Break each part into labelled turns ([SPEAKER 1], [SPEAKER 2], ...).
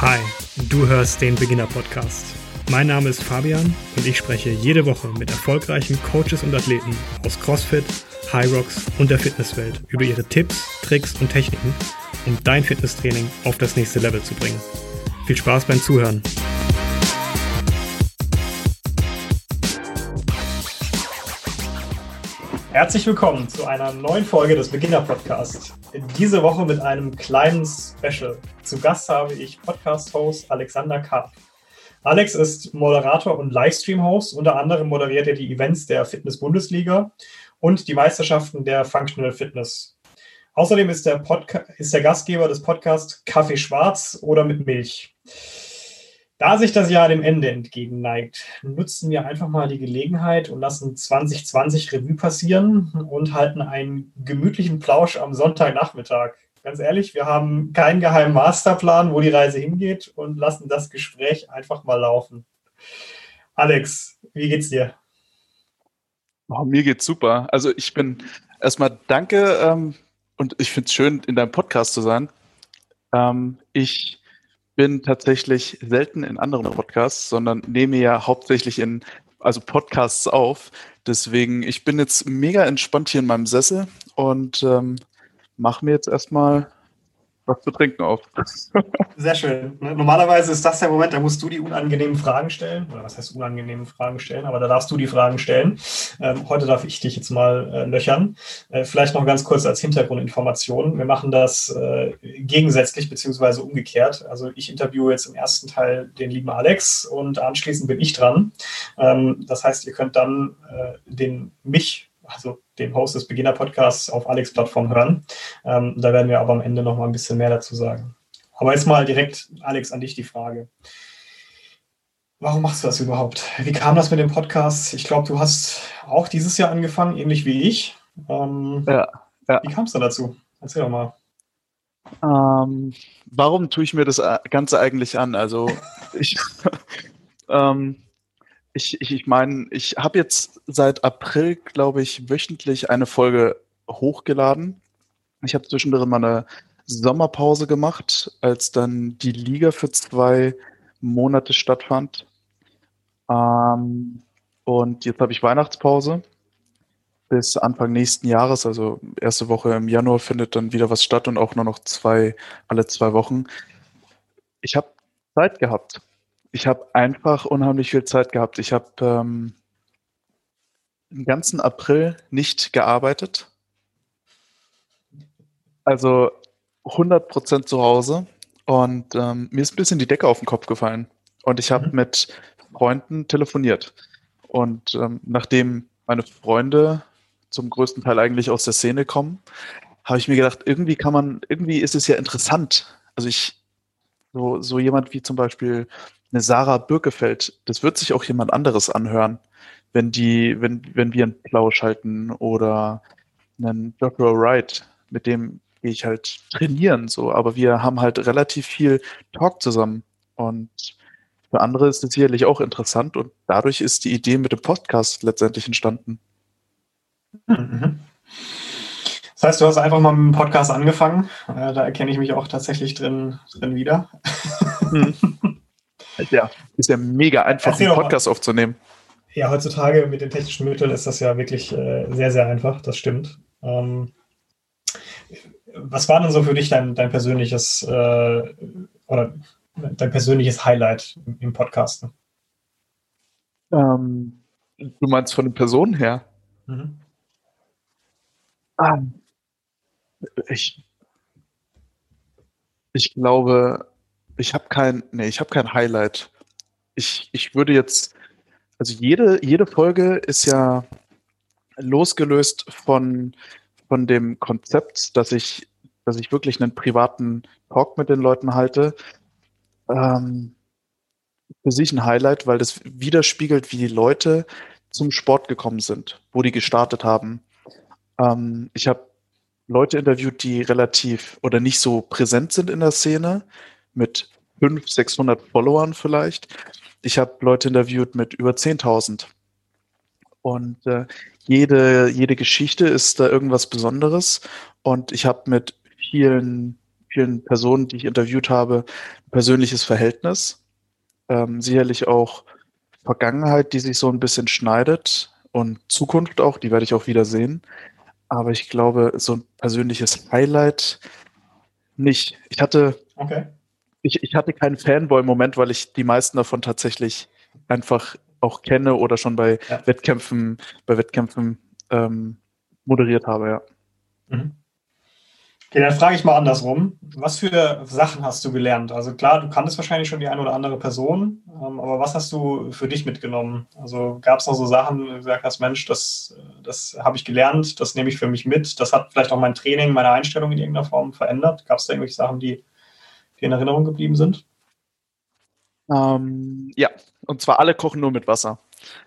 [SPEAKER 1] Hi, du hörst den Beginner Podcast. Mein Name ist Fabian und ich spreche jede Woche mit erfolgreichen Coaches und Athleten aus CrossFit, High Rocks und der Fitnesswelt über ihre Tipps, Tricks und Techniken, um dein Fitnesstraining auf das nächste Level zu bringen. Viel Spaß beim Zuhören. Herzlich willkommen zu einer neuen Folge des Beginner Podcasts. Diese Woche mit einem kleinen Special. Zu Gast habe ich Podcast-Host Alexander Karp. Alex ist Moderator und Livestream-Host. Unter anderem moderiert er die Events der Fitness-Bundesliga und die Meisterschaften der Functional Fitness. Außerdem ist der, ist der Gastgeber des Podcasts Kaffee Schwarz oder mit Milch. Da sich das Jahr dem Ende entgegenneigt, nutzen wir einfach mal die Gelegenheit und lassen 2020 Revue passieren und halten einen gemütlichen Plausch am Sonntagnachmittag. Ganz ehrlich, wir haben keinen geheimen Masterplan, wo die Reise hingeht und lassen das Gespräch einfach mal laufen. Alex, wie geht's dir?
[SPEAKER 2] Oh, mir geht's super. Also ich bin erstmal danke ähm, und ich finde es schön, in deinem Podcast zu sein. Ähm, ich bin tatsächlich selten in anderen Podcasts, sondern nehme ja hauptsächlich in also Podcasts auf. Deswegen, ich bin jetzt mega entspannt hier in meinem Sessel und ähm, mache mir jetzt erstmal was zu trinken auf.
[SPEAKER 1] Sehr schön. Ne? Normalerweise ist das der Moment, da musst du die unangenehmen Fragen stellen. Oder was heißt unangenehmen Fragen stellen? Aber da darfst du die Fragen stellen. Ähm, heute darf ich dich jetzt mal äh, löchern. Äh, vielleicht noch ganz kurz als Hintergrundinformation. Wir machen das äh, gegensätzlich beziehungsweise umgekehrt. Also ich interviewe jetzt im ersten Teil den lieben Alex und anschließend bin ich dran. Ähm, das heißt, ihr könnt dann den mich also den Host des Beginner-Podcasts auf Alex Plattform hören. Ähm, da werden wir aber am Ende noch mal ein bisschen mehr dazu sagen. Aber jetzt mal direkt, Alex, an dich die Frage. Warum machst du das überhaupt? Wie kam das mit dem Podcast? Ich glaube, du hast auch dieses Jahr angefangen, ähnlich wie ich. Ähm, ja, ja. Wie kam es da dazu? Erzähl doch mal.
[SPEAKER 2] Ähm, warum tue ich mir das Ganze eigentlich an? Also ich, ähm, ich, ich, ich meine, ich habe jetzt seit April, glaube ich, wöchentlich eine Folge hochgeladen. Ich habe zwischendrin mal eine Sommerpause gemacht, als dann die Liga für zwei Monate stattfand. Ähm, und jetzt habe ich Weihnachtspause bis Anfang nächsten Jahres, also erste Woche im Januar findet dann wieder was statt und auch nur noch zwei, alle zwei Wochen. Ich habe Zeit gehabt ich habe einfach unheimlich viel Zeit gehabt. Ich habe ähm, den ganzen April nicht gearbeitet. Also 100% zu Hause. Und ähm, mir ist ein bisschen die Decke auf den Kopf gefallen. Und ich habe mhm. mit Freunden telefoniert. Und ähm, nachdem meine Freunde zum größten Teil eigentlich aus der Szene kommen, habe ich mir gedacht, irgendwie kann man, irgendwie ist es ja interessant. Also ich, so, so jemand wie zum Beispiel eine Sarah Birkefeld, das wird sich auch jemand anderes anhören, wenn die, wenn, wenn wir einen Plausch halten oder einen Dr. Wright, mit dem gehe ich halt trainieren, so, aber wir haben halt relativ viel Talk zusammen und für andere ist es sicherlich auch interessant und dadurch ist die Idee mit dem Podcast letztendlich entstanden.
[SPEAKER 1] Mhm. Das heißt, du hast einfach mal mit dem Podcast angefangen. Äh, da erkenne ich mich auch tatsächlich drin, drin wieder. Mhm.
[SPEAKER 2] Ja, ist ja mega einfach, einen Podcast mal. aufzunehmen.
[SPEAKER 1] Ja, heutzutage mit den technischen Mitteln ist das ja wirklich äh, sehr, sehr einfach, das stimmt. Ähm, was war denn so für dich dein, dein persönliches äh, oder dein persönliches Highlight im Podcasten?
[SPEAKER 2] Ähm, du meinst von den Personen her? Mhm. Ah, ich, ich glaube, ich habe kein, nee, ich habe kein Highlight. Ich, ich würde jetzt, also jede, jede Folge ist ja losgelöst von, von dem Konzept, dass ich, dass ich wirklich einen privaten Talk mit den Leuten halte. Ähm, für sich ein Highlight, weil das widerspiegelt, wie die Leute zum Sport gekommen sind, wo die gestartet haben. Ähm, ich habe Leute interviewt, die relativ oder nicht so präsent sind in der Szene, mit 500, 600 Followern vielleicht. Ich habe Leute interviewt mit über 10.000. Und äh, jede, jede Geschichte ist da irgendwas Besonderes. Und ich habe mit vielen vielen Personen, die ich interviewt habe, ein persönliches Verhältnis. Ähm, sicherlich auch Vergangenheit, die sich so ein bisschen schneidet und Zukunft auch, die werde ich auch wieder sehen. Aber ich glaube, so ein persönliches Highlight nicht. Ich hatte, okay. ich, ich hatte keinen Fanboy-Moment, weil ich die meisten davon tatsächlich einfach auch kenne oder schon bei ja. Wettkämpfen, bei Wettkämpfen ähm, moderiert habe, ja. Mhm.
[SPEAKER 1] Okay, dann frage ich mal andersrum. Was für Sachen hast du gelernt? Also klar, du kanntest wahrscheinlich schon die eine oder andere Person, ähm, aber was hast du für dich mitgenommen? Also gab es noch so Sachen, wo du gesagt hast, Mensch, das, das habe ich gelernt, das nehme ich für mich mit, das hat vielleicht auch mein Training, meine Einstellung in irgendeiner Form verändert? Gab es da irgendwelche Sachen, die dir in Erinnerung geblieben sind?
[SPEAKER 2] Ähm, ja, und zwar alle kochen nur mit Wasser.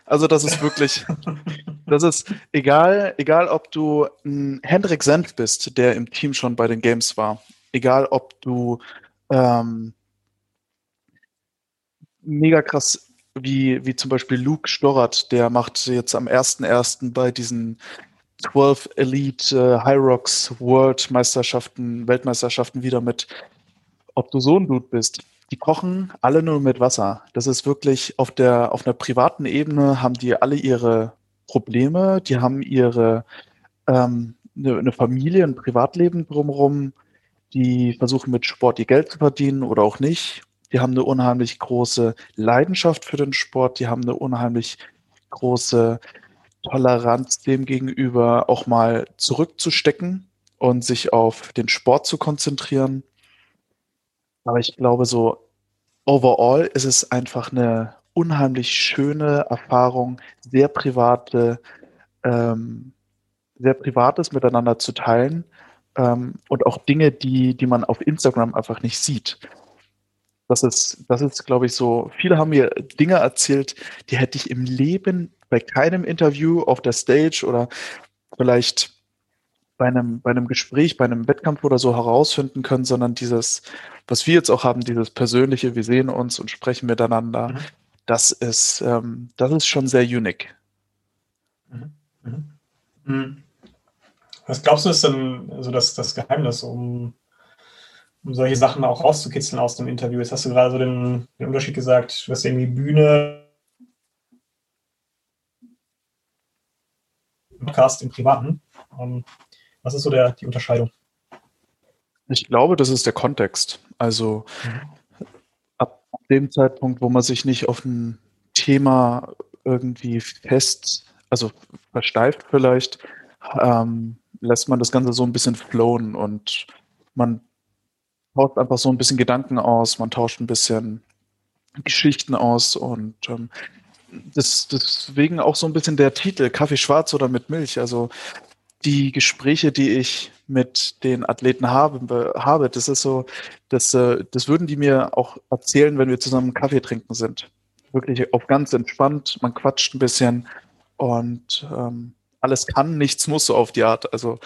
[SPEAKER 2] Also das ist wirklich, das ist egal, egal ob du ein Hendrik Senf bist, der im Team schon bei den Games war, egal ob du ähm, mega krass wie, wie zum Beispiel Luke Storrat, der macht jetzt am 1.1. bei diesen 12 Elite äh, High Rocks World Meisterschaften, Weltmeisterschaften wieder mit, ob du so ein Dude bist, die kochen alle nur mit Wasser. Das ist wirklich auf der, auf einer privaten Ebene haben die alle ihre Probleme, die haben ihre, ähm, eine, eine Familie, ein Privatleben drumherum, die versuchen mit Sport ihr Geld zu verdienen oder auch nicht. Die haben eine unheimlich große Leidenschaft für den Sport, die haben eine unheimlich große Toleranz dem gegenüber auch mal zurückzustecken und sich auf den Sport zu konzentrieren. Aber ich glaube, so overall ist es einfach eine unheimlich schöne Erfahrung, sehr private, ähm, sehr Privates miteinander zu teilen ähm, und auch Dinge, die, die man auf Instagram einfach nicht sieht. Das ist, das ist, glaube ich, so. Viele haben mir Dinge erzählt, die hätte ich im Leben bei keinem Interview auf der Stage oder vielleicht bei einem, bei einem Gespräch, bei einem Wettkampf oder so herausfinden können, sondern dieses, was wir jetzt auch haben, dieses persönliche, wir sehen uns und sprechen miteinander, mhm. Das ist, ähm, das ist schon sehr unique.
[SPEAKER 1] Mhm. Mhm. mhm. Was glaubst du ist denn also das, das Geheimnis, um, um solche Sachen auch rauszukitzeln aus dem Interview? Jetzt hast du gerade so den, den Unterschied gesagt, du hast irgendwie Bühne, Podcast im Privaten. Ähm, was ist so der, die Unterscheidung?
[SPEAKER 2] Ich glaube, das ist der Kontext. Also mhm. Ab dem Zeitpunkt, wo man sich nicht auf ein Thema irgendwie fest, also versteift vielleicht, ähm, lässt man das Ganze so ein bisschen flowen und man tauscht einfach so ein bisschen Gedanken aus, man tauscht ein bisschen Geschichten aus und ähm, das, deswegen auch so ein bisschen der Titel Kaffee schwarz oder mit Milch. Also die Gespräche, die ich mit den Athleten habe, habe das ist so, das, äh, das würden die mir auch erzählen, wenn wir zusammen Kaffee trinken sind. Wirklich auf ganz entspannt, man quatscht ein bisschen und ähm, alles kann, nichts muss so auf die Art. Also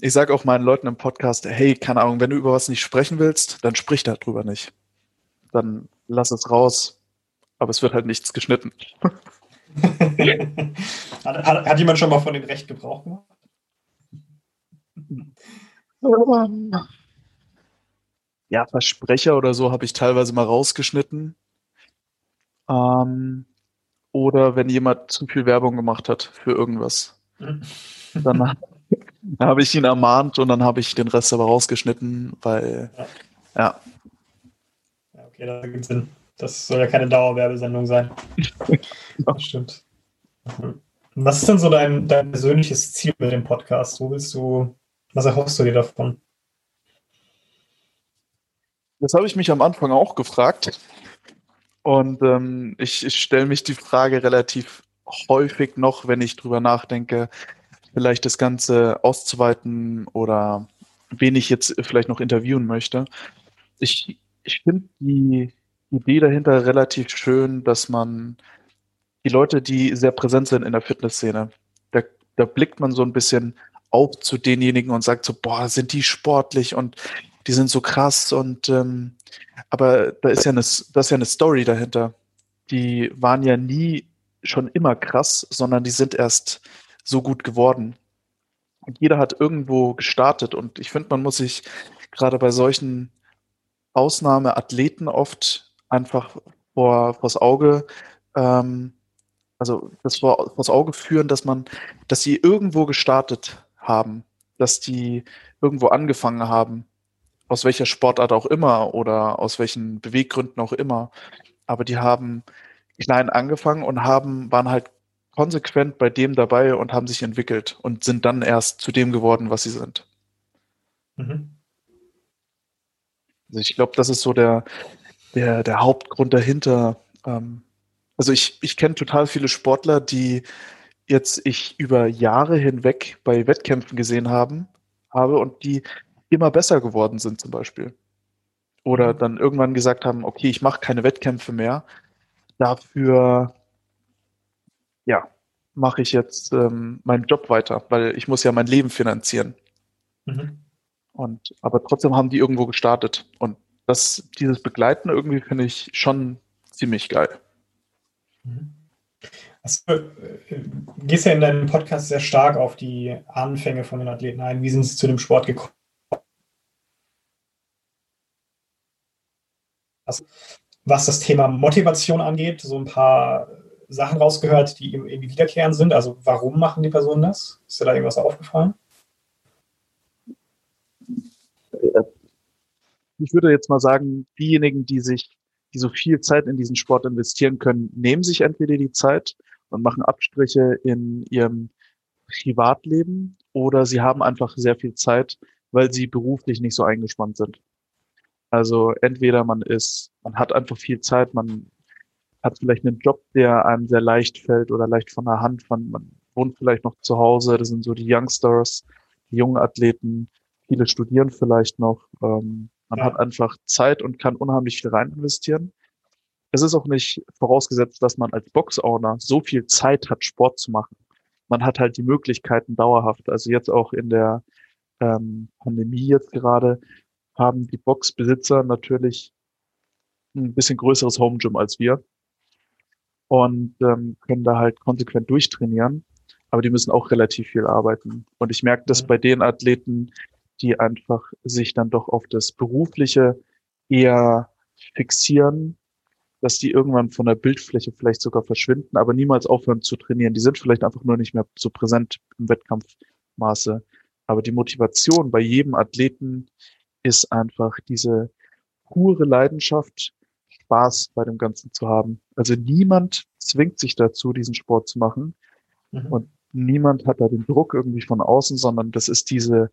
[SPEAKER 2] ich sage auch meinen Leuten im Podcast, hey, keine Ahnung, wenn du über was nicht sprechen willst, dann sprich darüber nicht. Dann lass es raus, aber es wird halt nichts geschnitten.
[SPEAKER 1] hat, hat, hat jemand schon mal von dem Recht Gebrauch gemacht?
[SPEAKER 2] Ja, Versprecher oder so habe ich teilweise mal rausgeschnitten. Ähm, oder wenn jemand zu viel Werbung gemacht hat für irgendwas. dann, dann habe ich ihn ermahnt und dann habe ich den Rest aber rausgeschnitten, weil ja.
[SPEAKER 1] ja. okay, das ergibt Sinn. Das soll ja keine Dauerwerbesendung sein. das stimmt. Was ist denn so dein, dein persönliches Ziel mit dem Podcast? Wo willst du was erhoffst du dir davon?
[SPEAKER 2] Das habe ich mich am Anfang auch gefragt. Und ähm, ich, ich stelle mich die Frage relativ häufig noch, wenn ich drüber nachdenke, vielleicht das Ganze auszuweiten oder wen ich jetzt vielleicht noch interviewen möchte. Ich, ich finde die Idee dahinter relativ schön, dass man die Leute, die sehr präsent sind in der Fitnessszene, da, da blickt man so ein bisschen auf zu denjenigen und sagt so, boah, sind die sportlich und die sind so krass und ähm, aber da ist ja eine, das ist ja eine Story dahinter. Die waren ja nie schon immer krass, sondern die sind erst so gut geworden. Und jeder hat irgendwo gestartet und ich finde, man muss sich gerade bei solchen Ausnahmeathleten oft einfach vor, vors Auge, ähm, also das vor, vors Auge führen, dass man, dass sie irgendwo gestartet haben, dass die irgendwo angefangen haben, aus welcher Sportart auch immer oder aus welchen Beweggründen auch immer. Aber die haben klein angefangen und haben, waren halt konsequent bei dem dabei und haben sich entwickelt und sind dann erst zu dem geworden, was sie sind. Mhm. Also ich glaube, das ist so der, der, der Hauptgrund dahinter. Ähm, also ich, ich kenne total viele Sportler, die jetzt ich über Jahre hinweg bei Wettkämpfen gesehen haben, habe und die immer besser geworden sind zum Beispiel. Oder mhm. dann irgendwann gesagt haben, okay, ich mache keine Wettkämpfe mehr. Dafür, ja, mache ich jetzt ähm, meinen Job weiter, weil ich muss ja mein Leben finanzieren. Mhm. Und aber trotzdem haben die irgendwo gestartet. Und das, dieses Begleiten irgendwie finde ich schon ziemlich geil.
[SPEAKER 1] Mhm. Also, äh, gehst ja in deinem Podcast sehr stark auf die Anfänge von den Athleten ein. Wie sind sie zu dem Sport gekommen? Was das Thema Motivation angeht, so ein paar Sachen rausgehört, die irgendwie wiederkehrend sind. Also warum machen die Personen das? Ist dir da irgendwas aufgefallen?
[SPEAKER 2] Ich würde jetzt mal sagen, diejenigen, die sich, die so viel Zeit in diesen Sport investieren können, nehmen sich entweder die Zeit und machen Abstriche in ihrem Privatleben oder sie haben einfach sehr viel Zeit, weil sie beruflich nicht so eingespannt sind. Also entweder man ist, man hat einfach viel Zeit, man hat vielleicht einen Job, der einem sehr leicht fällt oder leicht von der Hand, man, man wohnt vielleicht noch zu Hause, das sind so die Youngsters, die jungen Athleten, viele studieren vielleicht noch. Ähm, man ja. hat einfach Zeit und kann unheimlich viel rein investieren. Es ist auch nicht vorausgesetzt, dass man als Box-Owner so viel Zeit hat, Sport zu machen. Man hat halt die Möglichkeiten dauerhaft. Also jetzt auch in der ähm, Pandemie jetzt gerade haben die Boxbesitzer natürlich ein bisschen größeres Home Gym als wir und ähm, können da halt konsequent durchtrainieren. Aber die müssen auch relativ viel arbeiten. Und ich merke das bei den Athleten, die einfach sich dann doch auf das Berufliche eher fixieren, dass die irgendwann von der Bildfläche vielleicht sogar verschwinden, aber niemals aufhören zu trainieren. Die sind vielleicht einfach nur nicht mehr so präsent im Wettkampfmaße. Aber die Motivation bei jedem Athleten ist einfach diese pure Leidenschaft, Spaß bei dem Ganzen zu haben. Also niemand zwingt sich dazu, diesen Sport zu machen. Mhm. Und niemand hat da den Druck irgendwie von außen, sondern das ist diese,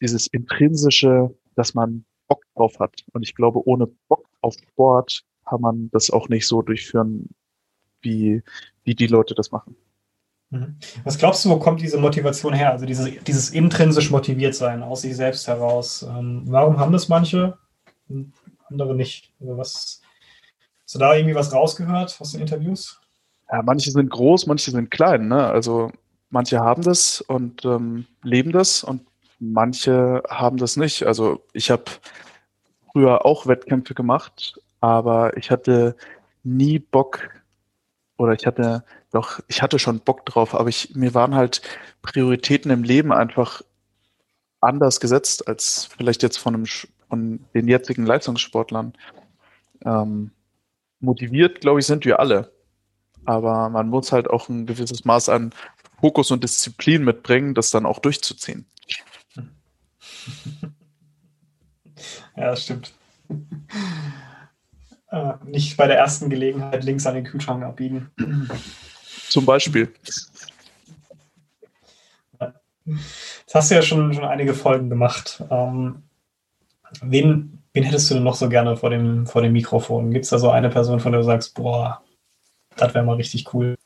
[SPEAKER 2] dieses intrinsische, dass man Bock drauf hat. Und ich glaube, ohne Bock auf Sport kann man das auch nicht so durchführen, wie, wie die Leute das machen.
[SPEAKER 1] Mhm. Was glaubst du, wo kommt diese Motivation her? Also dieses, dieses intrinsisch motiviert sein aus sich selbst heraus. Ähm, warum haben das manche und andere nicht? Also was, hast du da irgendwie was rausgehört aus den Interviews?
[SPEAKER 2] Ja, manche sind groß, manche sind klein. Ne? Also manche haben das und ähm, leben das und manche haben das nicht. Also ich habe früher auch Wettkämpfe gemacht, aber ich hatte nie Bock oder ich hatte doch, ich hatte schon Bock drauf, aber ich, mir waren halt Prioritäten im Leben einfach anders gesetzt als vielleicht jetzt von, einem, von den jetzigen Leistungssportlern. Ähm, motiviert, glaube ich, sind wir alle. Aber man muss halt auch ein gewisses Maß an Fokus und Disziplin mitbringen, das dann auch durchzuziehen.
[SPEAKER 1] Ja, das stimmt. Äh, nicht bei der ersten Gelegenheit links an den Kühlschrank abbiegen.
[SPEAKER 2] Zum Beispiel.
[SPEAKER 1] Jetzt hast du ja schon, schon einige Folgen gemacht. Ähm, wen, wen hättest du denn noch so gerne vor dem, vor dem Mikrofon? Gibt es da so eine Person, von der du sagst, boah, das wäre mal richtig cool?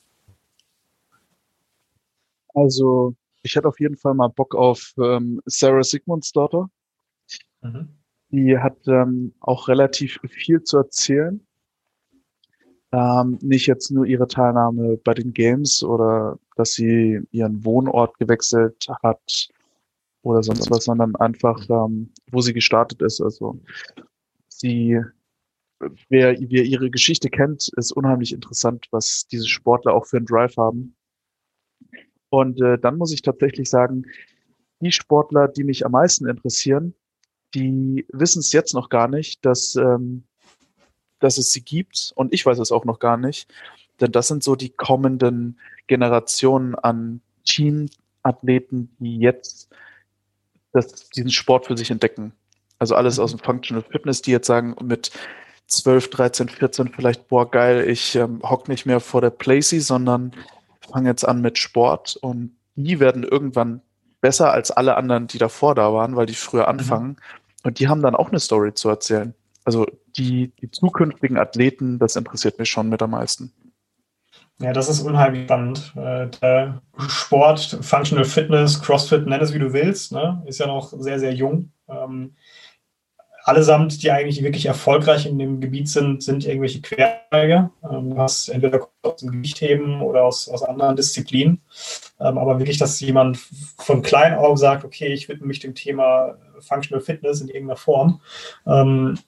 [SPEAKER 2] Also, ich hätte auf jeden Fall mal Bock auf ähm, Sarah Sigmunds Daughter. Mhm. Die hat ähm, auch relativ viel zu erzählen. Ähm, nicht jetzt nur ihre Teilnahme bei den Games oder dass sie ihren Wohnort gewechselt hat oder sonst was, sondern einfach, ähm, wo sie gestartet ist. Also sie, wer, wer ihre Geschichte kennt, ist unheimlich interessant, was diese Sportler auch für einen Drive haben. Und äh, dann muss ich tatsächlich sagen, die Sportler, die mich am meisten interessieren, die wissen es jetzt noch gar nicht, dass, ähm, dass es sie gibt. Und ich weiß es auch noch gar nicht. Denn das sind so die kommenden Generationen an Teen-Athleten, die jetzt das, diesen Sport für sich entdecken. Also alles aus dem Functional Fitness, die jetzt sagen, mit 12, 13, 14 vielleicht, boah, geil, ich ähm, hock nicht mehr vor der Placy, sondern fange jetzt an mit Sport und die werden irgendwann besser als alle anderen, die davor da waren, weil die früher mhm. anfangen. Mhm. Und die haben dann auch eine Story zu erzählen. Also die, die zukünftigen Athleten, das interessiert mich schon mit am meisten.
[SPEAKER 1] Ja, das ist unheimlich spannend. Äh, der Sport, Functional Fitness, CrossFit, nenn es wie du willst, ne, ist ja noch sehr, sehr jung. Ähm, allesamt, die eigentlich wirklich erfolgreich in dem Gebiet sind, sind irgendwelche Quersteiger. Ähm, du hast entweder aus dem Gewichtheben oder aus, aus anderen Disziplinen. Ähm, aber wirklich, dass jemand von klein auf sagt, okay, ich widme mich dem Thema Functional Fitness in irgendeiner Form. Ähm,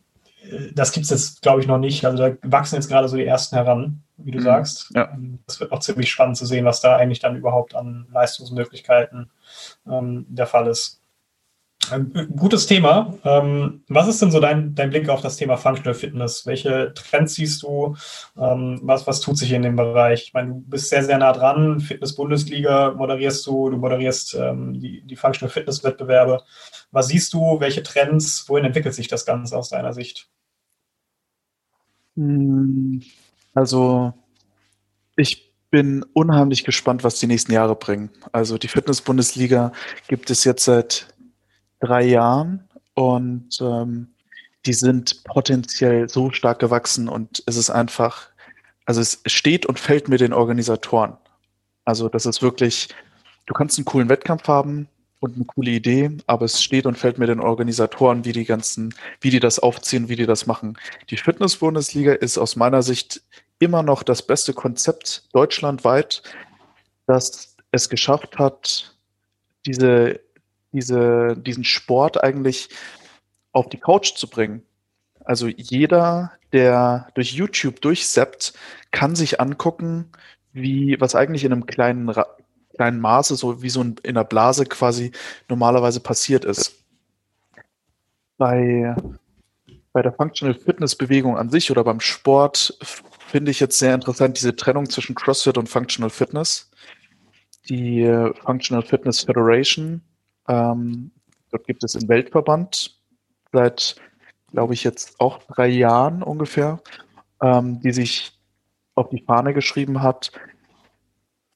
[SPEAKER 1] das gibt es jetzt, glaube ich, noch nicht. Also da wachsen jetzt gerade so die ersten heran, wie du mhm. sagst. Ja. Ähm, das wird auch ziemlich spannend zu sehen, was da eigentlich dann überhaupt an Leistungsmöglichkeiten ähm, der Fall ist. Gutes Thema. Ähm, was ist denn so dein, dein Blick auf das Thema Functional Fitness? Welche Trends siehst du? Ähm, was, was tut sich in dem Bereich? Ich meine, du bist sehr, sehr nah dran. Fitness-Bundesliga moderierst du, du moderierst ähm, die, die Functional Fitness-Wettbewerbe. Was siehst du? Welche Trends? Wohin entwickelt sich das Ganze aus deiner Sicht?
[SPEAKER 2] Hm, also, ich bin unheimlich gespannt, was die nächsten Jahre bringen. Also, die Fitness-Bundesliga gibt es jetzt seit drei Jahren und ähm, die sind potenziell so stark gewachsen und es ist einfach, also es steht und fällt mit den Organisatoren. Also das ist wirklich, du kannst einen coolen Wettkampf haben und eine coole Idee, aber es steht und fällt mit den Organisatoren, wie die ganzen, wie die das aufziehen, wie die das machen. Die Fitness-Bundesliga ist aus meiner Sicht immer noch das beste Konzept deutschlandweit, das es geschafft hat, diese diese, diesen Sport eigentlich auf die Couch zu bringen. Also jeder, der durch YouTube durchseppt, kann sich angucken, wie, was eigentlich in einem kleinen, kleinen Maße, so wie so in, in einer Blase quasi normalerweise passiert ist. Bei, bei der Functional Fitness Bewegung an sich oder beim Sport finde ich jetzt sehr interessant diese Trennung zwischen CrossFit und Functional Fitness. Die Functional Fitness Federation ähm, dort gibt es einen Weltverband seit, glaube ich, jetzt auch drei Jahren ungefähr, ähm, die sich auf die Fahne geschrieben hat,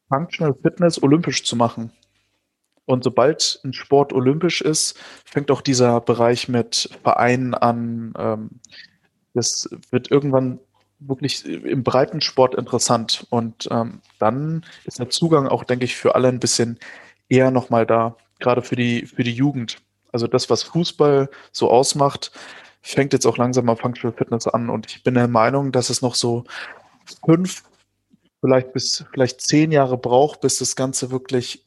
[SPEAKER 2] Functional Fitness olympisch zu machen. Und sobald ein Sport olympisch ist, fängt auch dieser Bereich mit Vereinen an. Ähm, das wird irgendwann wirklich im Breitensport interessant. Und ähm, dann ist der Zugang auch, denke ich, für alle ein bisschen eher nochmal da gerade für die, für die Jugend. Also das, was Fußball so ausmacht, fängt jetzt auch langsam am Functional Fitness an. Und ich bin der Meinung, dass es noch so fünf, vielleicht bis vielleicht zehn Jahre braucht, bis das Ganze wirklich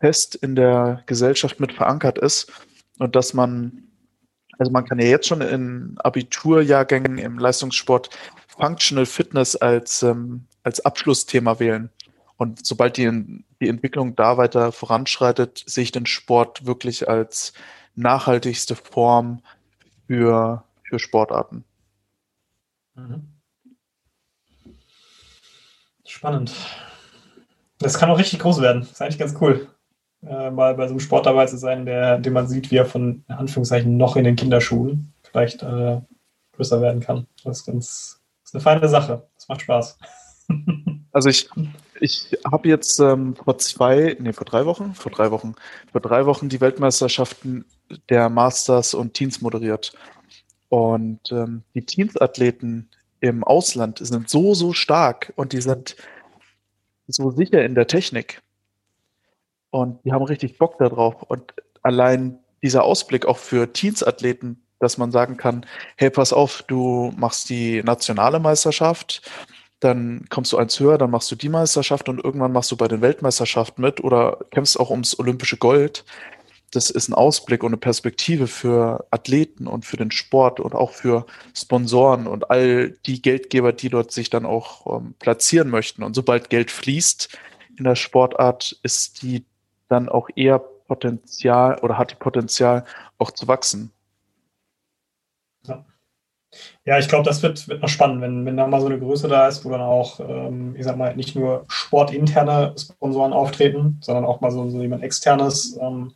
[SPEAKER 2] fest in der Gesellschaft mit verankert ist. Und dass man, also man kann ja jetzt schon in Abiturjahrgängen im Leistungssport Functional Fitness als, ähm, als Abschlussthema wählen. Und sobald die, die Entwicklung da weiter voranschreitet, sehe ich den Sport wirklich als nachhaltigste Form für, für Sportarten. Mhm.
[SPEAKER 1] Spannend. Das kann auch richtig groß werden. Das ist eigentlich ganz cool, äh, mal bei so einem Sport dabei zu sein, der, den man sieht, wie er von Anführungszeichen noch in den Kinderschuhen vielleicht äh, größer werden kann. Das ist ganz, das ist eine feine Sache. Das macht Spaß.
[SPEAKER 2] Also ich, ich habe jetzt ähm, vor zwei, nee, vor drei Wochen, vor drei Wochen, vor drei Wochen die Weltmeisterschaften der Masters und Teens moderiert. Und ähm, die Teens-Athleten im Ausland sind so, so stark und die sind so sicher in der Technik. Und die haben richtig Bock darauf. Und allein dieser Ausblick auch für Teens-Athleten, dass man sagen kann, hey, pass auf, du machst die nationale Meisterschaft dann kommst du eins höher, dann machst du die Meisterschaft und irgendwann machst du bei den Weltmeisterschaften mit oder kämpfst auch ums olympische Gold. Das ist ein Ausblick und eine Perspektive für Athleten und für den Sport und auch für Sponsoren und all die Geldgeber, die dort sich dann auch ähm, platzieren möchten. Und sobald Geld fließt in der Sportart, ist die dann auch eher Potenzial oder hat die Potenzial auch zu wachsen.
[SPEAKER 1] Ja, ich glaube, das wird, wird noch spannend, wenn, wenn da mal so eine Größe da ist, wo dann auch, ähm, ich sag mal, nicht nur sportinterne Sponsoren auftreten, sondern auch mal so, so jemand externes ähm,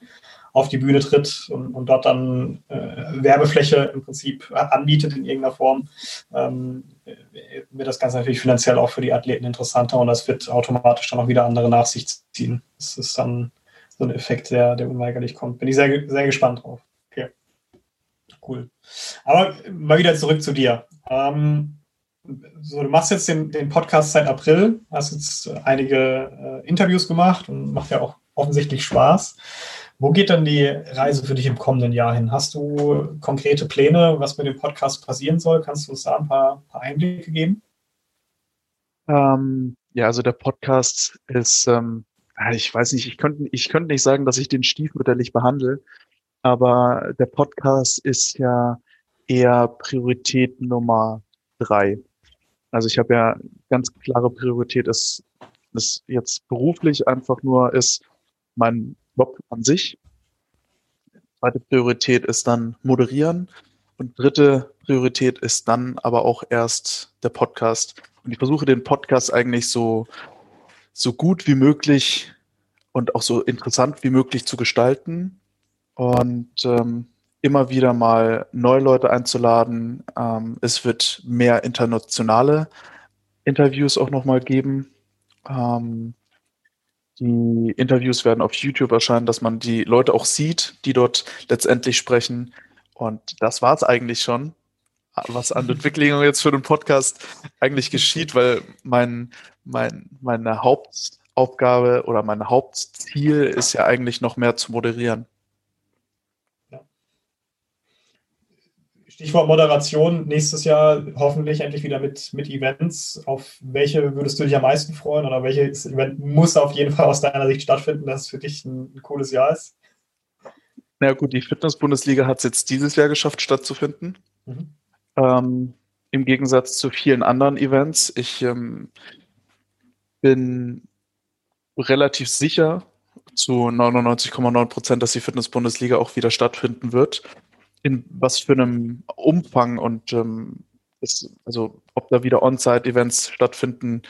[SPEAKER 1] auf die Bühne tritt und, und dort dann äh, Werbefläche im Prinzip anbietet in irgendeiner Form, ähm, wird das Ganze natürlich finanziell auch für die Athleten interessanter und das wird automatisch dann auch wieder andere nach sich ziehen. Das ist dann so ein Effekt, der, der unweigerlich kommt. Bin ich sehr, sehr gespannt drauf. Cool. Aber mal wieder zurück zu dir. Ähm, so, du machst jetzt den, den Podcast seit April, hast jetzt einige äh, Interviews gemacht und macht ja auch offensichtlich Spaß. Wo geht dann die Reise für dich im kommenden Jahr hin? Hast du konkrete Pläne, was mit dem Podcast passieren soll? Kannst du uns da ein paar, paar Einblicke geben?
[SPEAKER 2] Ähm, ja, also der Podcast ist, ähm, ich weiß nicht, ich könnte ich könnte nicht sagen, dass ich den stiefmütterlich behandle, aber der Podcast ist ja eher Priorität Nummer drei. Also ich habe ja ganz klare Priorität, dass es jetzt beruflich einfach nur ist, mein Job an sich. Zweite Priorität ist dann moderieren. Und dritte Priorität ist dann aber auch erst der Podcast. Und ich versuche den Podcast eigentlich so, so gut wie möglich und auch so interessant wie möglich zu gestalten und ähm, immer wieder mal neue Leute einzuladen. Ähm, es wird mehr internationale Interviews auch nochmal geben. Ähm, die Interviews werden auf YouTube erscheinen, dass man die Leute auch sieht, die dort letztendlich sprechen. Und das war es eigentlich schon, was an Entwicklung jetzt für den Podcast eigentlich geschieht, weil mein, mein, meine Hauptaufgabe oder mein Hauptziel ist ja eigentlich noch mehr zu moderieren.
[SPEAKER 1] Stichwort Moderation, nächstes Jahr hoffentlich endlich wieder mit, mit Events. Auf welche würdest du dich am meisten freuen oder welches Event muss auf jeden Fall aus deiner Sicht stattfinden, dass es für dich ein, ein cooles Jahr ist?
[SPEAKER 2] Na gut, die Fitness-Bundesliga hat es jetzt dieses Jahr geschafft, stattzufinden. Mhm. Ähm, Im Gegensatz zu vielen anderen Events. Ich ähm, bin relativ sicher zu 99,9 Prozent, dass die Fitness-Bundesliga auch wieder stattfinden wird in was für einem Umfang und ähm, das, also ob da wieder On-Site-Events stattfinden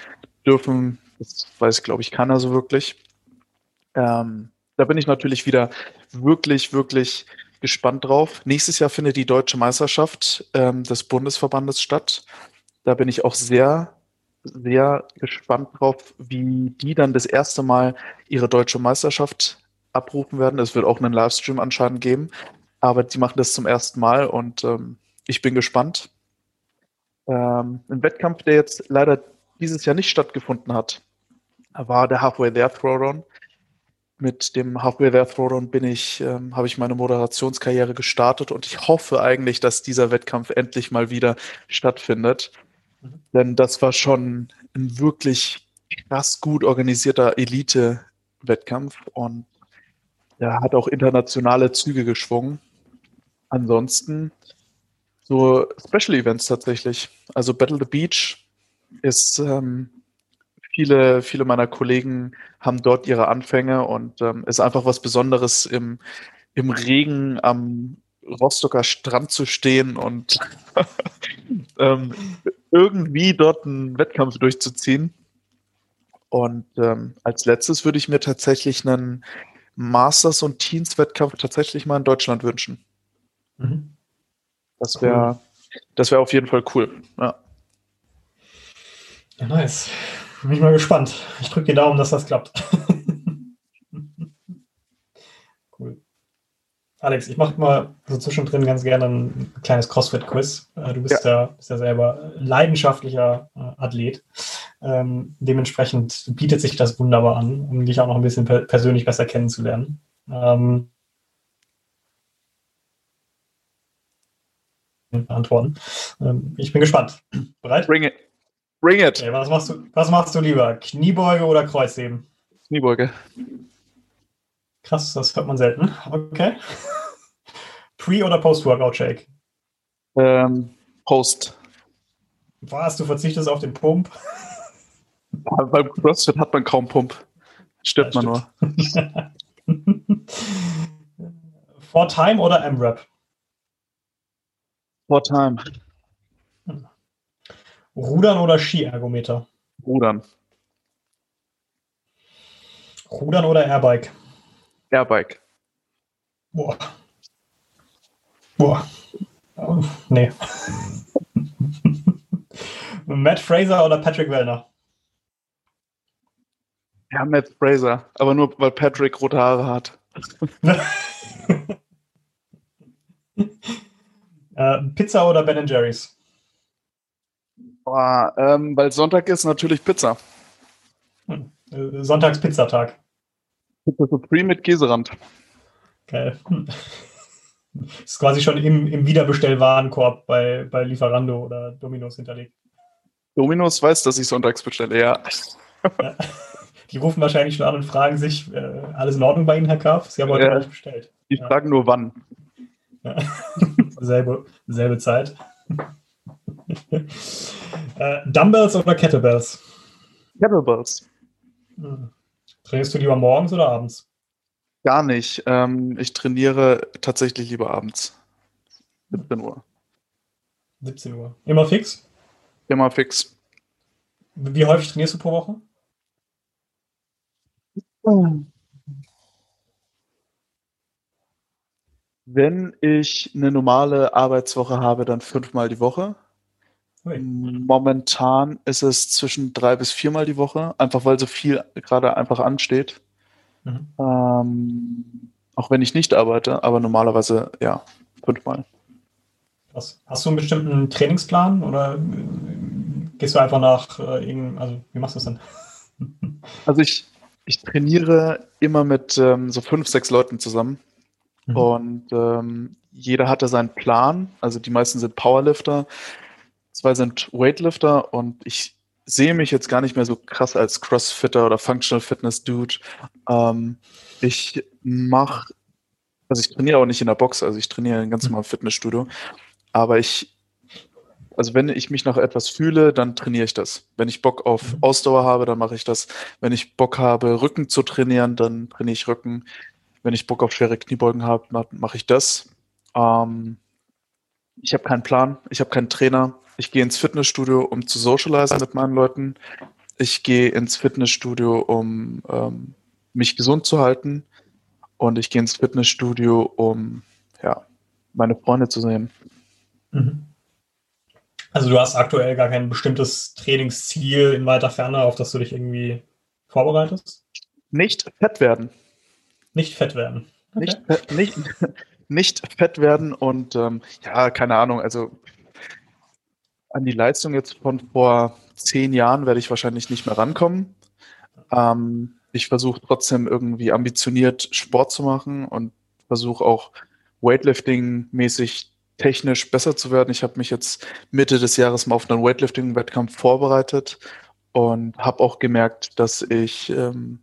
[SPEAKER 2] dürfen, das weiß, glaube ich, keiner so wirklich. Ähm, da bin ich natürlich wieder wirklich, wirklich gespannt drauf. Nächstes Jahr findet die deutsche Meisterschaft ähm, des Bundesverbandes statt. Da bin ich auch sehr, sehr gespannt drauf, wie die dann das erste Mal ihre deutsche Meisterschaft abrufen werden. Es wird auch einen Livestream anscheinend geben. Aber die machen das zum ersten Mal und ähm, ich bin gespannt. Ähm, ein Wettkampf, der jetzt leider dieses Jahr nicht stattgefunden hat, war der Halfway There Throwdown. Mit dem Halfway There Throwdown bin ich, ähm, habe ich meine Moderationskarriere gestartet und ich hoffe eigentlich, dass dieser Wettkampf endlich mal wieder stattfindet. Mhm. Denn das war schon ein wirklich krass gut organisierter Elite-Wettkampf und er hat auch internationale Züge geschwungen. Ansonsten so Special Events tatsächlich. Also Battle the Beach ist, ähm, viele, viele meiner Kollegen haben dort ihre Anfänge und ähm, ist einfach was Besonderes im, im Regen am Rostocker Strand zu stehen und ähm, irgendwie dort einen Wettkampf durchzuziehen. Und ähm, als letztes würde ich mir tatsächlich einen Masters- und Teens-Wettkampf tatsächlich mal in Deutschland wünschen. Mhm. Das wäre cool. das wäre auf jeden Fall cool. Ja.
[SPEAKER 1] ja, nice. Bin ich mal gespannt. Ich drücke die Daumen, dass das klappt. cool. Alex, ich mache mal so zwischendrin ganz gerne ein kleines CrossFit-Quiz. Äh, du bist ja. ja, bist ja selber leidenschaftlicher äh, Athlet. Ähm, dementsprechend bietet sich das wunderbar an, um dich auch noch ein bisschen per persönlich besser kennenzulernen. Ähm, beantworten. Ähm, ich bin gespannt.
[SPEAKER 2] Bereit? Bring it. Bring it.
[SPEAKER 1] Okay, was, machst du, was machst du lieber? Kniebeuge oder Kreuzheben?
[SPEAKER 2] Kniebeuge.
[SPEAKER 1] Krass, das hört man selten. Okay. Pre- oder Post-Workout-Shake?
[SPEAKER 2] Ähm, Post.
[SPEAKER 1] Was? Du verzichtest auf den Pump?
[SPEAKER 2] Ja, beim CrossFit hat man kaum Pump. Stirbt ja, man
[SPEAKER 1] nur. For Time oder M-Rap?
[SPEAKER 2] For Time.
[SPEAKER 1] Rudern oder Skiergometer?
[SPEAKER 2] Rudern.
[SPEAKER 1] Rudern oder Airbike?
[SPEAKER 2] Airbike.
[SPEAKER 1] Boah. Boah. Oh, nee. Matt Fraser oder Patrick Wellner?
[SPEAKER 2] Ja, Matt Fraser. Aber nur, weil Patrick rote Haare hat.
[SPEAKER 1] äh, Pizza oder Ben Jerry's?
[SPEAKER 2] Boah, ähm, weil Sonntag ist natürlich Pizza.
[SPEAKER 1] Hm. Äh, Sonntags-Pizzatag.
[SPEAKER 2] Pizza Supreme mit Käserand.
[SPEAKER 1] Geil. Hm. Ist quasi schon im, im Wiederbestellwarenkorb bei, bei Lieferando oder Dominos hinterlegt.
[SPEAKER 2] Dominos weiß, dass ich sonntags bestelle, ja.
[SPEAKER 1] ja. Die rufen wahrscheinlich schon an und fragen sich, äh, alles in Ordnung bei Ihnen, Herr Kaff? Sie haben heute ja. bestellt.
[SPEAKER 2] Die ja. fragen nur wann.
[SPEAKER 1] Ja. selbe, selbe Zeit. äh, Dumbbells oder Kettlebells?
[SPEAKER 2] Kettlebells.
[SPEAKER 1] Hm. Trainierst du lieber morgens oder abends?
[SPEAKER 2] Gar nicht. Ähm, ich trainiere tatsächlich lieber abends. 17 Uhr.
[SPEAKER 1] 17 Uhr. Immer fix?
[SPEAKER 2] Immer fix.
[SPEAKER 1] Wie häufig trainierst du pro Woche?
[SPEAKER 2] Wenn ich eine normale Arbeitswoche habe, dann fünfmal die Woche. Ui. Momentan ist es zwischen drei bis viermal die Woche, einfach weil so viel gerade einfach ansteht. Mhm. Ähm, auch wenn ich nicht arbeite, aber normalerweise ja, fünfmal.
[SPEAKER 1] Was? Hast du einen bestimmten Trainingsplan oder gehst du einfach nach äh, also wie machst du das denn?
[SPEAKER 2] Also ich, ich trainiere immer mit ähm, so fünf, sechs Leuten zusammen. Mhm. Und ähm, jeder hatte seinen Plan. Also die meisten sind Powerlifter, zwei sind Weightlifter und ich sehe mich jetzt gar nicht mehr so krass als Crossfitter oder Functional Fitness Dude. Ähm, ich mache, also ich trainiere auch nicht in der Box, also ich trainiere in ganz mhm. normalen Fitnessstudio. Aber ich, also wenn ich mich nach etwas fühle, dann trainiere ich das. Wenn ich Bock auf mhm. Ausdauer habe, dann mache ich das. Wenn ich Bock habe, Rücken zu trainieren, dann trainiere ich Rücken. Wenn ich Bock auf schwere Kniebeugen habe, mache ich das. Ähm, ich habe keinen Plan, ich habe keinen Trainer. Ich gehe ins Fitnessstudio, um zu socialisen mit meinen Leuten. Ich gehe ins Fitnessstudio, um ähm, mich gesund zu halten. Und ich gehe ins Fitnessstudio, um ja, meine Freunde zu sehen. Mhm.
[SPEAKER 1] Also du hast aktuell gar kein bestimmtes Trainingsziel in weiter Ferne, auf das du dich irgendwie vorbereitest?
[SPEAKER 2] Nicht fett werden.
[SPEAKER 1] Nicht fett werden.
[SPEAKER 2] Okay. Nicht, nicht, nicht fett werden und ähm, ja, keine Ahnung, also an die Leistung jetzt von vor zehn Jahren werde ich wahrscheinlich nicht mehr rankommen. Ähm, ich versuche trotzdem irgendwie ambitioniert Sport zu machen und versuche auch Weightlifting-mäßig technisch besser zu werden. Ich habe mich jetzt Mitte des Jahres mal auf einen Weightlifting-Wettkampf vorbereitet und habe auch gemerkt, dass ich ähm,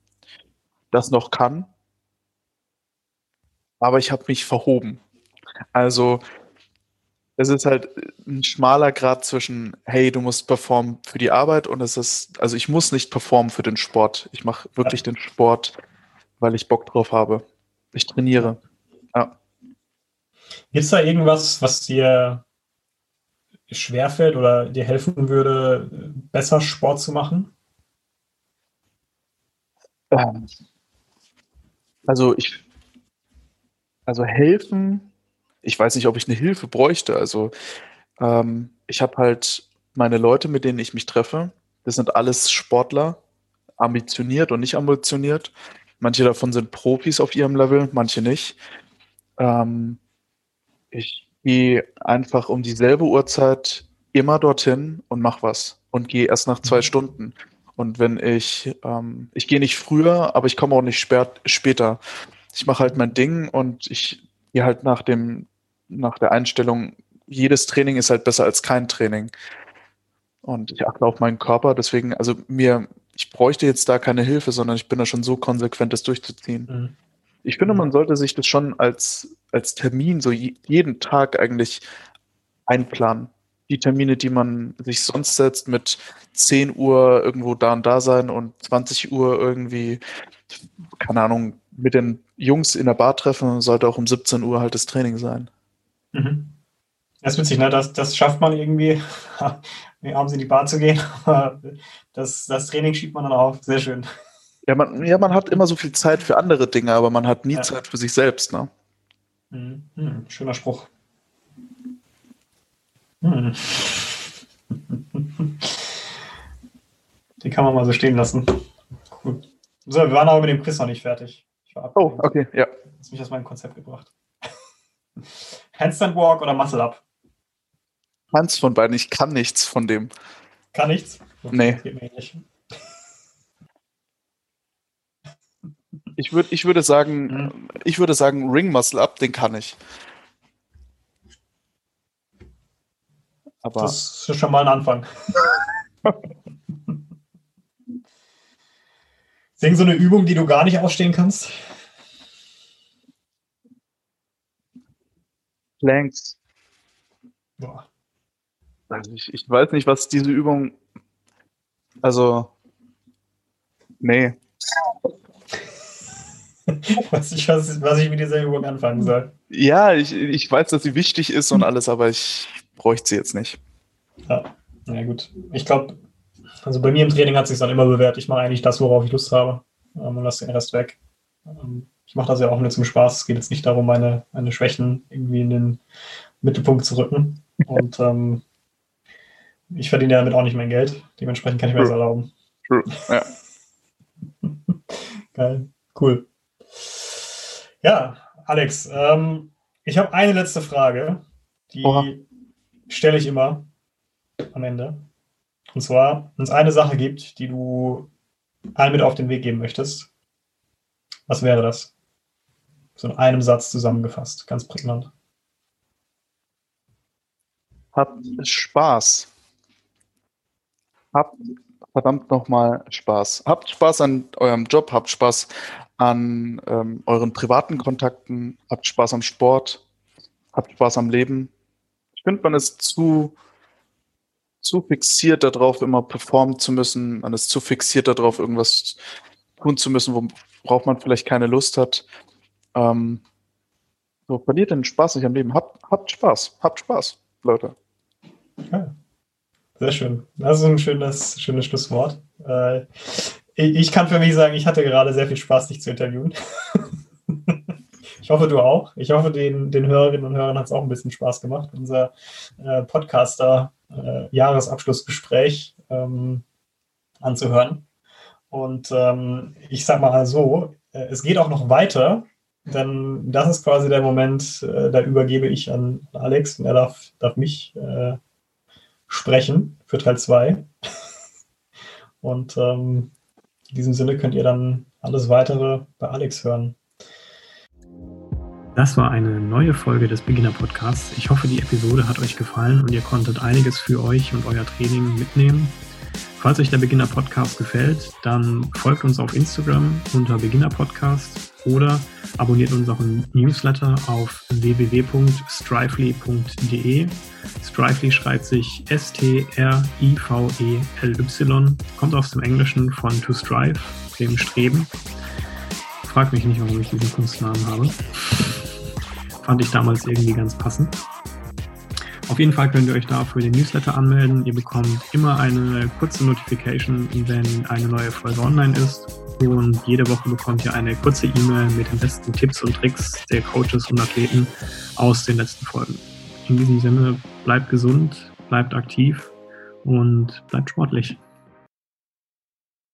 [SPEAKER 2] das noch kann aber ich habe mich verhoben. Also es ist halt ein schmaler Grad zwischen, hey, du musst performen für die Arbeit und es ist, also ich muss nicht performen für den Sport. Ich mache wirklich ja. den Sport, weil ich Bock drauf habe. Ich trainiere. Ja.
[SPEAKER 1] Gibt es da irgendwas, was dir schwerfällt oder dir helfen würde, besser Sport zu machen?
[SPEAKER 2] Ähm, also ich also helfen, ich weiß nicht, ob ich eine Hilfe bräuchte. Also ähm, ich habe halt meine Leute, mit denen ich mich treffe, das sind alles Sportler, ambitioniert und nicht ambitioniert. Manche davon sind Profis auf ihrem Level, manche nicht. Ähm, ich gehe einfach um dieselbe Uhrzeit immer dorthin und mache was und gehe erst nach zwei mhm. Stunden. Und wenn ich, ähm, ich gehe nicht früher, aber ich komme auch nicht spät, später ich mache halt mein Ding und ich gehe halt nach dem, nach der Einstellung, jedes Training ist halt besser als kein Training. Und ich achte auf meinen Körper, deswegen, also mir, ich bräuchte jetzt da keine Hilfe, sondern ich bin da schon so konsequent, das durchzuziehen. Mhm. Ich finde, man sollte sich das schon als, als Termin so jeden Tag eigentlich einplanen. Die Termine, die man sich sonst setzt mit 10 Uhr irgendwo da und da sein und 20 Uhr irgendwie, keine Ahnung, mit den Jungs in der Bar treffen, sollte auch um 17 Uhr halt das Training sein.
[SPEAKER 1] Mhm. Das ist witzig, ne? Das, das schafft man irgendwie, abends in die Bar zu gehen. Das, das Training schiebt man dann auf. Sehr schön.
[SPEAKER 2] Ja man, ja, man hat immer so viel Zeit für andere Dinge, aber man hat nie ja. Zeit für sich selbst, ne?
[SPEAKER 1] Hm, hm, schöner Spruch. Hm. Den kann man mal so stehen lassen. Cool. So, wir waren aber mit dem Quiz noch nicht fertig.
[SPEAKER 2] Oh, okay, ja.
[SPEAKER 1] Das mich aus meinem Konzept gebracht. Handstand Walk oder Muscle Up?
[SPEAKER 2] Keins von beiden. Ich kann nichts von dem.
[SPEAKER 1] Kann nichts?
[SPEAKER 2] Nee. Nicht. Ich, würd, ich würde sagen, mhm. ich würde sagen, Ring Muscle Up, den kann ich.
[SPEAKER 1] Aber das ist schon mal ein Anfang. Sing so eine Übung, die du gar nicht ausstehen kannst.
[SPEAKER 2] Planks. Boah. Also ich, ich weiß nicht, was diese Übung. Also. Nee.
[SPEAKER 1] weiß nicht, was, was ich mit dieser Übung anfangen soll.
[SPEAKER 2] Ja, ich, ich weiß, dass sie wichtig ist und alles, aber ich bräuchte sie jetzt nicht.
[SPEAKER 1] Ja, na gut. Ich glaube, also bei mir im Training hat sich dann immer bewährt. Ich mache eigentlich das, worauf ich Lust habe ähm, und lasse den Rest weg. Ähm, ich mache das ja auch nur zum Spaß. Es geht jetzt nicht darum, meine, meine Schwächen irgendwie in den Mittelpunkt zu rücken. Und ähm, ich verdiene damit auch nicht mein Geld. Dementsprechend kann ich mir True. das erlauben. True. Ja. Geil. Cool. Ja, Alex, ähm, ich habe eine letzte Frage, die stelle ich immer am Ende. Und zwar, wenn es eine Sache gibt, die du allen mit auf den Weg geben möchtest, was wäre das? So in einem Satz zusammengefasst, ganz prägnant.
[SPEAKER 2] Habt Spaß. Habt verdammt nochmal Spaß. Habt Spaß an eurem Job, habt Spaß an ähm, euren privaten Kontakten, habt Spaß am Sport, habt Spaß am Leben. Ich finde, man ist zu, zu fixiert darauf, immer performen zu müssen. Man ist zu fixiert darauf, irgendwas tun zu müssen, worauf man vielleicht keine Lust hat. Ähm, so, verliert den Spaß nicht am Leben. Habt, habt Spaß. Habt Spaß, Leute.
[SPEAKER 1] Ja. Sehr schön. Das ist ein schönes, schönes Schlusswort. Äh, ich kann für mich sagen, ich hatte gerade sehr viel Spaß, dich zu interviewen. ich hoffe, du auch. Ich hoffe, den, den Hörerinnen und Hörern hat es auch ein bisschen Spaß gemacht, unser äh, Podcaster-Jahresabschlussgespräch äh, ähm, anzuhören. Und ähm, ich sag mal so, äh, es geht auch noch weiter, denn das ist quasi der Moment, äh, da übergebe ich an Alex und er darf, darf mich äh, sprechen für Teil 2. Und ähm, in diesem Sinne könnt ihr dann alles weitere bei Alex hören. Das war eine neue Folge des Beginner Podcasts. Ich hoffe, die Episode hat euch gefallen und ihr konntet einiges für euch und euer Training mitnehmen. Falls euch der Beginner Podcast gefällt, dann folgt uns auf Instagram unter Beginner Podcast oder abonniert unseren Newsletter auf www.strively.de. Strively schreibt sich S-T-R-I-V-E-L-Y, kommt aus dem Englischen von to strive, dem Streben. Frag mich nicht, warum ich diesen Kunstnamen habe. Fand ich damals irgendwie ganz passend. Auf jeden Fall könnt ihr euch da für den Newsletter anmelden. Ihr bekommt immer eine kurze Notification, wenn eine neue Folge online ist. Und jede Woche bekommt ihr eine kurze E-Mail mit den besten Tipps und Tricks der Coaches und Athleten aus den letzten Folgen. In diesem Sinne, bleibt gesund, bleibt aktiv und bleibt sportlich.